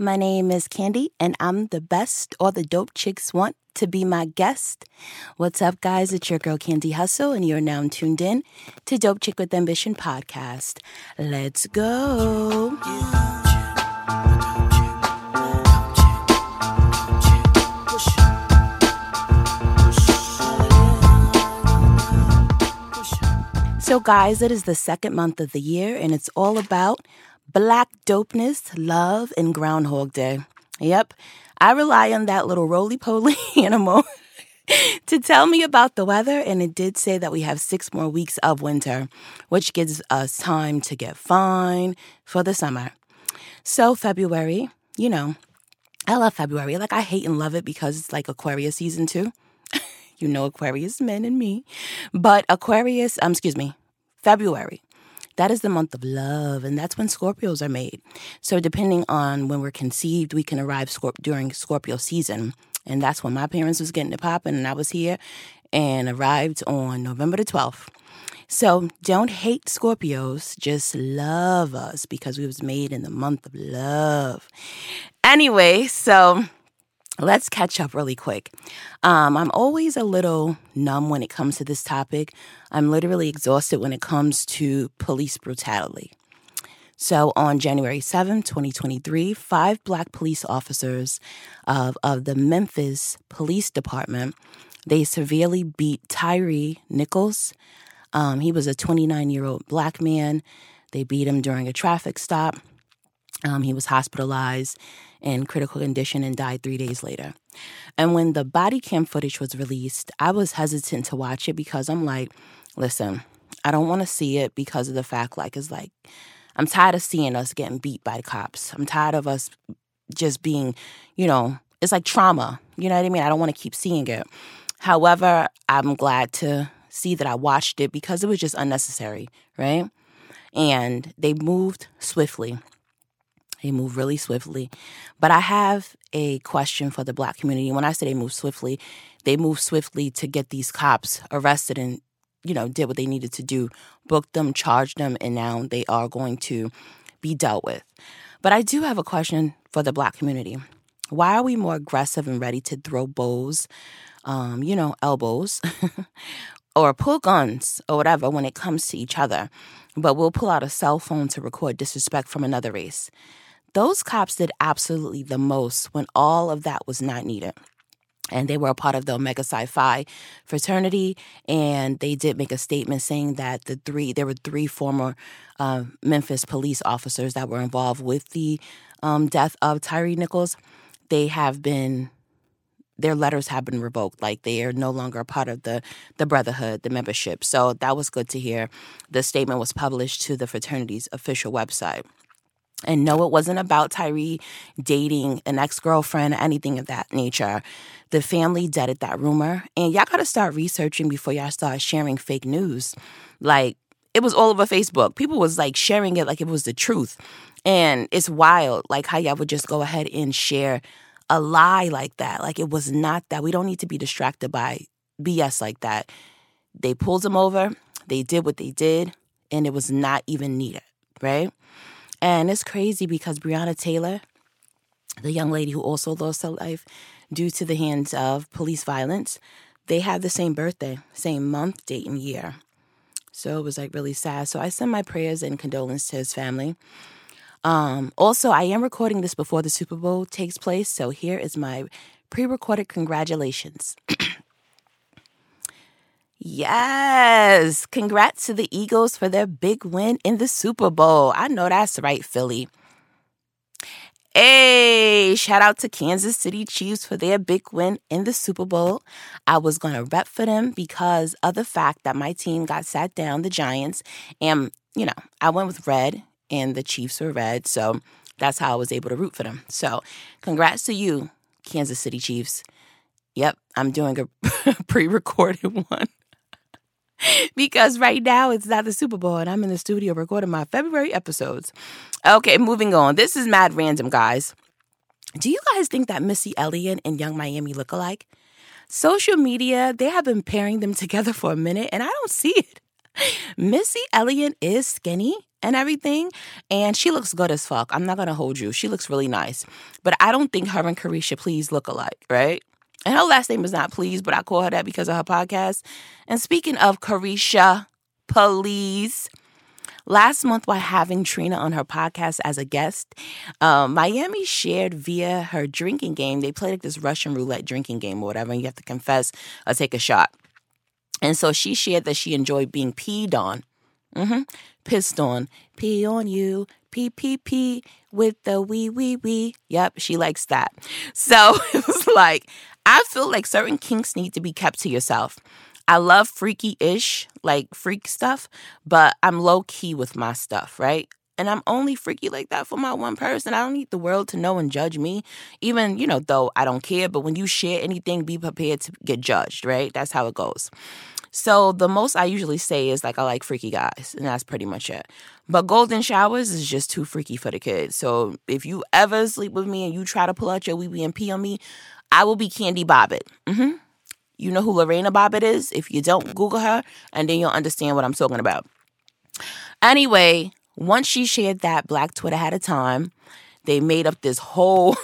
My name is Candy, and I'm the best all the dope chicks want to be my guest. What's up, guys? It's your girl Candy Hustle, and you're now tuned in to Dope Chick with Ambition podcast. Let's go. So, guys, it is the second month of the year, and it's all about black dopeness, love, and Groundhog Day. Yep, I rely on that little roly poly animal to tell me about the weather, and it did say that we have six more weeks of winter, which gives us time to get fine for the summer. So, February, you know, I love February. Like, I hate and love it because it's like Aquarius season too. you know, Aquarius men and me. But Aquarius, um, excuse me, February. That is the month of love, and that's when Scorpios are made. So, depending on when we're conceived, we can arrive Scorp- during Scorpio season. And that's when my parents was getting it popping, and I was here and arrived on November the 12th. So, don't hate Scorpios, just love us because we was made in the month of love. Anyway, so let's catch up really quick. Um, I'm always a little numb when it comes to this topic. I'm literally exhausted when it comes to police brutality. So, on January 7, 2023, five black police officers of, of the Memphis Police Department, they severely beat Tyre Nichols. Um, he was a 29 year old black man. They beat him during a traffic stop. Um, he was hospitalized in critical condition and died three days later. And when the body cam footage was released, I was hesitant to watch it because I'm like, listen, I don't want to see it because of the fact, like, it's like, I'm tired of seeing us getting beat by the cops. I'm tired of us just being, you know, it's like trauma. You know what I mean? I don't want to keep seeing it. However, I'm glad to see that I watched it because it was just unnecessary, right? And they moved swiftly. They move really swiftly. But I have a question for the black community. When I say they move swiftly, they move swiftly to get these cops arrested and, you know, did what they needed to do, booked them, charged them, and now they are going to be dealt with. But I do have a question for the black community. Why are we more aggressive and ready to throw bows, um, you know, elbows, or pull guns or whatever when it comes to each other? But we'll pull out a cell phone to record disrespect from another race. Those cops did absolutely the most when all of that was not needed. And they were a part of the Omega Psi Phi fraternity, and they did make a statement saying that the three there were three former uh, Memphis police officers that were involved with the um, death of Tyre Nichols. They have been their letters have been revoked like they are no longer a part of the the brotherhood the membership so that was good to hear the statement was published to the fraternity's official website and no, it wasn't about Tyre dating an ex girlfriend or anything of that nature. The family deaded that rumor. And y'all gotta start researching before y'all start sharing fake news. Like, it was all over Facebook. People was like sharing it like it was the truth. And it's wild, like how y'all would just go ahead and share a lie like that. Like it was not that. We don't need to be distracted by BS like that. They pulled him over, they did what they did, and it was not even needed, right? And it's crazy because Breonna Taylor, the young lady who also lost her life due to the hands of police violence, they have the same birthday, same month, date, and year. So it was like really sad. So I send my prayers and condolence to his family. Um, also, I am recording this before the Super Bowl takes place. So here is my pre recorded congratulations. Yes. Congrats to the Eagles for their big win in the Super Bowl. I know that's right, Philly. Hey, shout out to Kansas City Chiefs for their big win in the Super Bowl. I was going to rep for them because of the fact that my team got sat down, the Giants, and, you know, I went with red and the Chiefs were red. So that's how I was able to root for them. So congrats to you, Kansas City Chiefs. Yep, I'm doing a pre recorded one. because right now it's not the Super Bowl and I'm in the studio recording my February episodes. Okay, moving on. This is mad random, guys. Do you guys think that Missy Elliott and Yung Miami look alike? Social media, they have been pairing them together for a minute and I don't see it. Missy Elliott is skinny and everything, and she looks good as fuck. I'm not gonna hold you. She looks really nice. But I don't think her and Caresha Please look alike, right? And her last name is not Please, but I call her that because of her podcast. And speaking of Caresha, Please, Last month, while having Trina on her podcast as a guest, um, Miami shared via her drinking game. They played like this Russian roulette drinking game or whatever, and you have to confess or take a shot. And so she shared that she enjoyed being peed on. Mm-hmm. Pissed on. Pee on you. Pee, pee, pee with the wee, wee, wee. Yep, she likes that. So it was like, I feel like certain kinks need to be kept to yourself. I love freaky ish, like freak stuff, but I'm low key with my stuff, right? And I'm only freaky like that for my one person. I don't need the world to know and judge me. Even, you know, though I don't care, but when you share anything, be prepared to get judged, right? That's how it goes. So the most I usually say is like I like freaky guys, and that's pretty much it. But golden showers is just too freaky for the kids. So if you ever sleep with me and you try to pull out your wee wee and pee on me, I will be Candy Bobbitt. Mm-hmm. You know who Lorena Bobbitt is? If you don't, Google her and then you'll understand what I'm talking about. Anyway, once she shared that, Black Twitter had a time. They made up this whole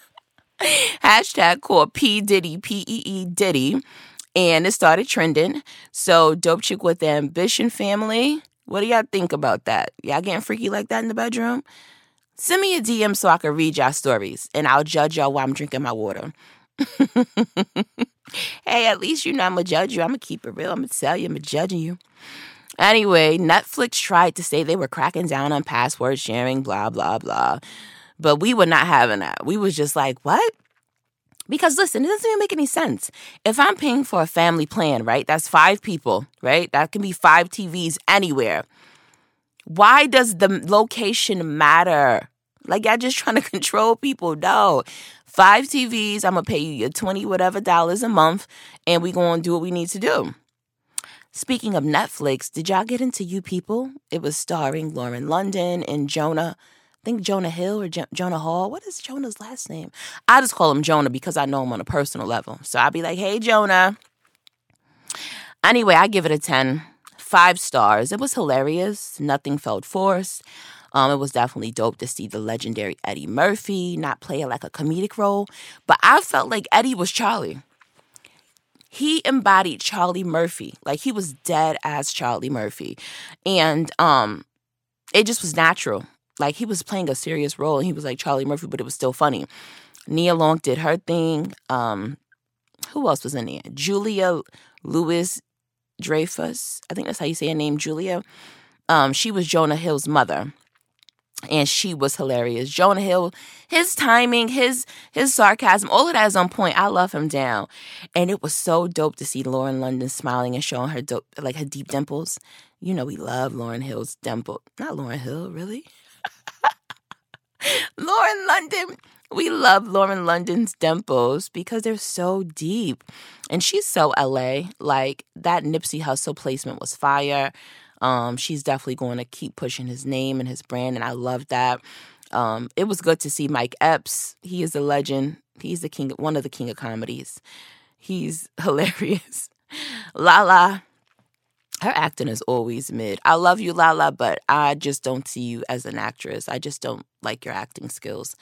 hashtag called P Diddy, P E E Diddy, and it started trending. So, Dope Chick with the Ambition family, what do y'all think about that? Y'all getting freaky like that in the bedroom? Send me a DM so I can read y'all stories and I'll judge y'all while I'm drinking my water. hey, at least you know I'm gonna judge you. I'm gonna keep it real. I'm gonna tell you, I'm judging you. Anyway, Netflix tried to say they were cracking down on password sharing, blah, blah, blah. But we were not having that. We was just like, what? Because listen, it doesn't even make any sense. If I'm paying for a family plan, right? That's five people, right? That can be five TVs anywhere. Why does the location matter? Like y'all just trying to control people. No five TVs. I'm gonna pay you your 20 whatever dollars a month, and we gonna do what we need to do. Speaking of Netflix, did y'all get into You People? It was starring Lauren London and Jonah. I think Jonah Hill or jo- Jonah Hall. What is Jonah's last name? I just call him Jonah because I know him on a personal level. So I'll be like, hey, Jonah. Anyway, I give it a 10. Five stars. It was hilarious. Nothing felt forced. Um, it was definitely dope to see the legendary Eddie Murphy not play like a comedic role, but I felt like Eddie was Charlie. He embodied Charlie Murphy, like he was dead as Charlie Murphy, and um, it just was natural. Like he was playing a serious role, and he was like Charlie Murphy, but it was still funny. Nia Long did her thing. Um, who else was in there? Julia Louis Dreyfus. I think that's how you say her name, Julia. Um, she was Jonah Hill's mother and she was hilarious. Jonah Hill, his timing, his his sarcasm, all of that is on point. I love him down, and it was so dope to see Lauren London smiling and showing her dope, like her deep dimples. You know we love Lauren Hill's dimple. Not Lauren Hill, really. Lauren London. We love Lauren London's dimples because they're so deep. And she's so LA. Like that Nipsey Hussle placement was fire. Um, she's definitely going to keep pushing his name and his brand, and I love that. Um, it was good to see Mike Epps. He is a legend. He's the king, one of the king of comedies. He's hilarious. Lala, her acting is always mid. I love you, Lala, but I just don't see you as an actress. I just don't like your acting skills.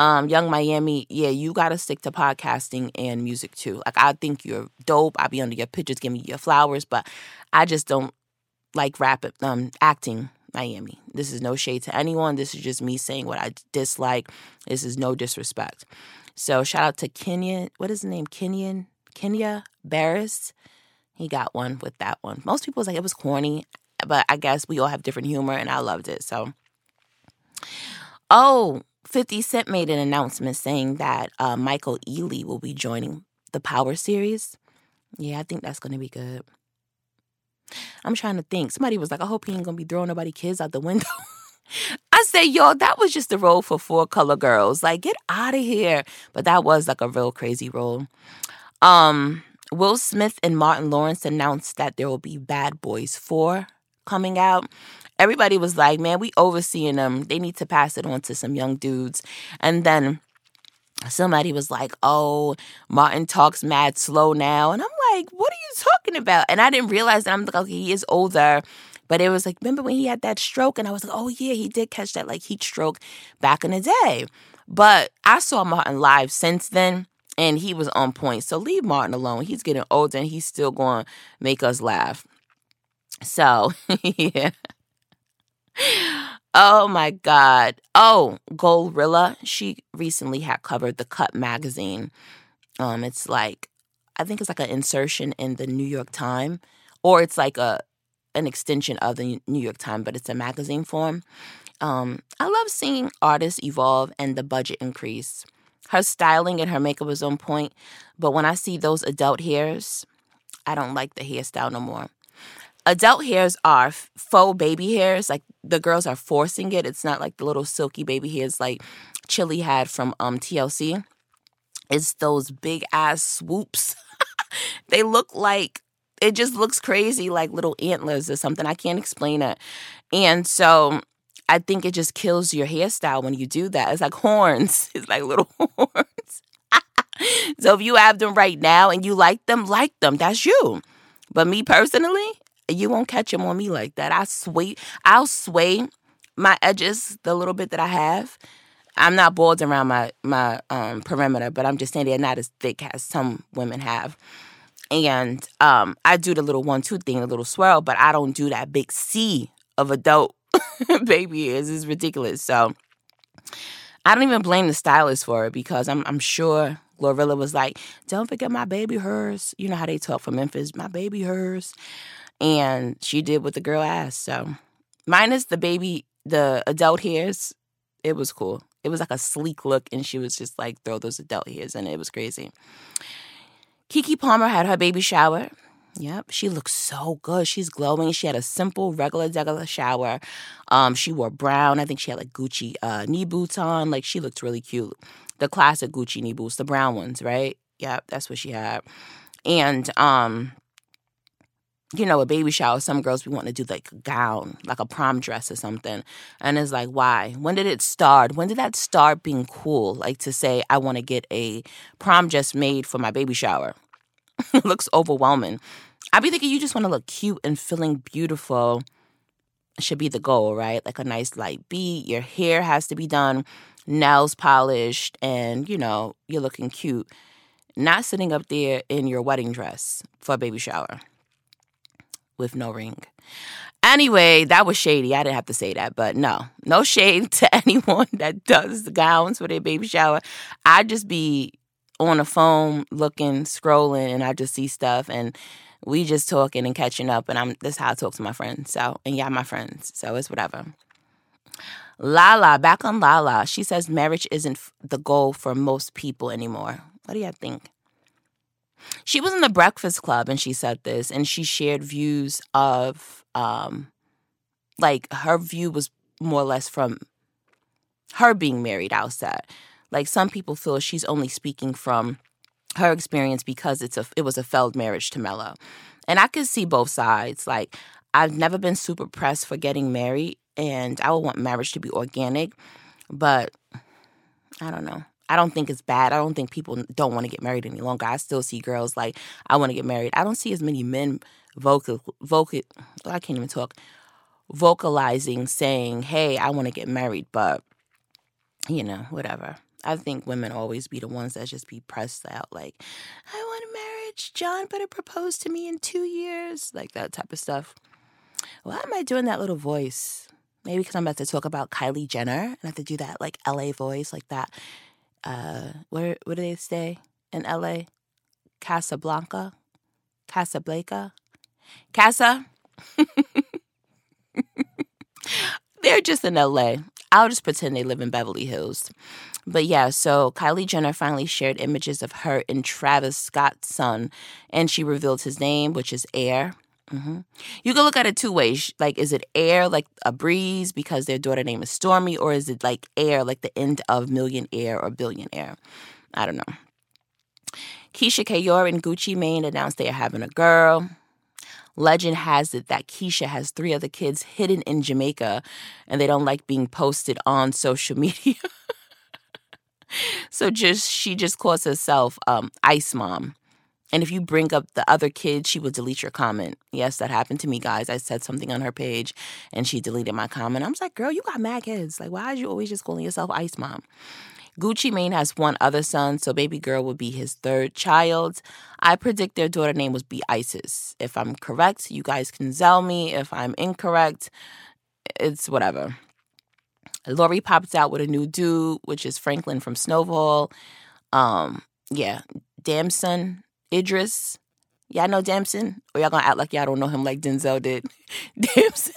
Um, Yung Miami, yeah, you gotta stick to podcasting and music too. Like I think you're dope. I'll be under your pictures, give me your flowers, but I just don't like rap um acting Miami. This is no shade to anyone. This is just me saying what I dislike. This is no disrespect. So shout out to Kenya. What is the name? Kenyan Kenya Barris. He got one with that one. Most people was like it was corny, but I guess we all have different humor, and I loved it. So, oh, 50 Cent made an announcement saying that uh, Michael Ealy will be joining the Power series. Yeah, I think that's going to be good. I'm trying to think. Somebody was like, I hope he ain't gonna be throwing nobody kids out the window. I say, yo, that was just a role for four color girls. Like, get out of here. But that was like a real crazy role. Um, Will Smith and Martin Lawrence announced that there will be Bad Boys 4 coming out. Everybody was like, man, we overseeing them. They need to pass it on to some young dudes. And then somebody was like, oh, Martin talks mad slow now. And I'm like, what are you talking about? And I didn't realize that I'm like, okay, he is older. But it was like, remember when he had that stroke? And I was like, oh yeah, he did catch that like heat stroke back in the day. But I saw Martin live since then and he was on point. So leave Martin alone. He's getting older and he's still going to make us laugh. So, yeah. Oh my God. Oh, Glorilla. She recently had covered the Cut magazine. Um, it's like I think it's like an insertion in the New York Times, or it's like a an extension of the New York Times, but it's a magazine form. Um, I love seeing artists evolve and the budget increase. Her styling and her makeup is on point, but when I see those adult hairs, I don't like the hairstyle no more. Adult hairs are faux baby hairs, like the girls are forcing it. It's not like the little silky baby hairs like Chili had from um, TLC. It's those big ass swoops. they look like it just looks crazy like little antlers or something. I can't explain it. And so I think it just kills your hairstyle when you do that. It's like horns. It's like little horns. so if you have them right now and you like them, like them. That's you. But me personally, you won't catch them on me like that. I sway, I'll sway my edges, the little bit that I have. I'm not bald around my my um, perimeter, but I'm just saying they're not as thick as some women have. And um, I do the little one two thing, a little swirl, but I don't do that big C of adult baby is. is ridiculous. So I don't even blame the stylist for it because I'm I'm sure Glorilla was like, "Don't forget my baby hers." You know how they talk from Memphis, my baby hers, and she did what the girl asked. So minus the baby, the adult hairs, it was cool. It was like a sleek look, and she was just like throw those adult hairs in. It was crazy. Keke Palmer had her baby shower. Yep, she looks so good. She's glowing. She had a simple, regular, regular shower. Um, she wore brown. I think she had like Gucci uh, knee boots on. Like she looked really cute. The classic Gucci knee boots, the brown ones, right? Yep, that's what she had. And um, you know, a baby shower, some girls we want to do like a gown, like a prom dress or something. And it's like, why? When did it start? When did that start being cool? Like to say, I want to get a prom dress made for my baby shower. it looks overwhelming. I be thinking you just want to look cute and feeling beautiful should be the goal, right? Like a nice light beat. Your hair has to be done, nails polished, and you know, you're looking cute. Not sitting up there in your wedding dress for a baby shower with no ring. Anyway, that was shady. I didn't have to say that, but no, no shade to anyone that does the gowns for their baby shower. I just be on the phone looking, scrolling, and I just see stuff and we just talking and catching up. And I'm that's how I talk to my friends. So and yeah, my friends. So it's whatever. Lala, back on Lala. She says marriage isn't the goal for most people anymore. What do you think? She was in the Breakfast Club and she said this, and she shared views of, um, like her view was more or less from her being married outside. Like some people feel she's only speaking from her experience because it's a it was a failed marriage to Melo. And I could see both sides. Like I've never been super pressed for getting married and I would want marriage to be organic, but I don't know. I don't think it's bad. I don't think people don't want to get married any longer. I still see girls like I want to get married. I don't see as many men vocal vocal I can't even talk vocalizing saying, "Hey, I want to get married," but you know, whatever. I think women always be the ones that just be pressed out, like, I want a marriage. John better propose to me in two years. Like that type of stuff. Why am I doing that little voice? Maybe because I'm about to talk about Kylie Jenner and I have to do that like LA voice, like that. Uh, where where do they stay in LA? Casablanca, Casablanca, Casa. They're just in LA. I'll just pretend they live in Beverly Hills. But yeah, so Kylie Jenner finally shared images of her and Travis Scott's son, and she revealed his name, which is Air. Mm-hmm. You can look at it two ways. Like, is it air, like a breeze, because their daughter name is Stormi, or is it like air, like the end of millionaire or billionaire? I don't know. Keyshia Ka'oir and Gucci Mane announced they are having a girl. Legend has it that Keyshia has three other kids hidden in Jamaica and they don't like being posted on social media. so just she just calls herself um, Ice Mom. And if you bring up the other kid, she will delete your comment. Yes, that happened to me, guys. I said something on her page and she deleted my comment. I was like, girl, you got mad kids. Like, why are you always just calling yourself Ice Mom? Gucci Mane has one other son, so baby girl will be his third child. I predict their daughter name will be Isis. If I'm correct, you guys can Zelle me. If I'm incorrect, it's whatever. Lori pops out with a new dude, which is Franklin from Snowfall. Um, yeah, Damson Idris. Y'all know Damson? Or y'all gonna act like y'all don't know him like Denzel did? Damson.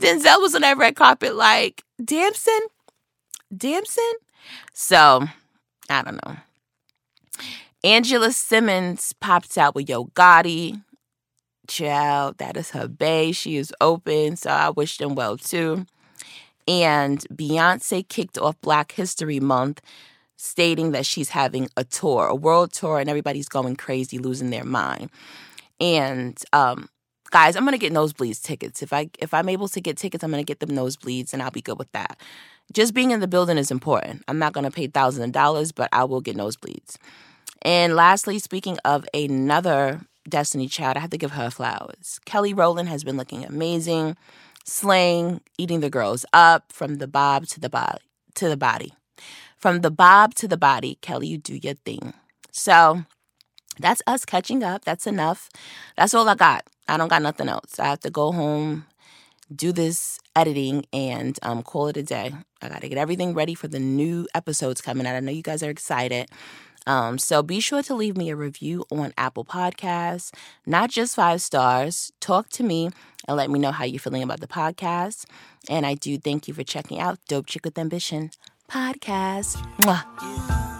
Denzel was on that red carpet like, Damson? Damson? So, I don't know. Angela Simmons pops out with Yo Gotti. Child, that is her bae. She is open, so I wish them well too. And Beyonce kicked off Black History Month stating that she's having a tour, a world tour, and everybody's going crazy, losing their mind. And um, guys, I'm gonna get nosebleeds tickets. If I if I'm able to get tickets, I'm gonna get them nosebleeds, and I'll be good with that. Just being in the building is important. I'm not gonna pay thousands of dollars, but I will get nosebleeds. And lastly, speaking of another Destiny Child, I have to give her flowers. Kelly Rowland has been looking amazing, slaying, eating the girls up from the bob to the body to the body. From the bob to the body, Kelly, you do your thing. So that's us catching up. That's enough. That's all I got. I don't got nothing else. I have to go home, do this editing, and um, call it a day. I got to get everything ready for the new episodes coming out. I know you guys are excited. Um, so be sure to leave me a review on Apple Podcasts, not just five stars. Talk to me and let me know how you're feeling about the podcast. And I do thank you for checking out Dope Chick with Ambition podcast. Mwah.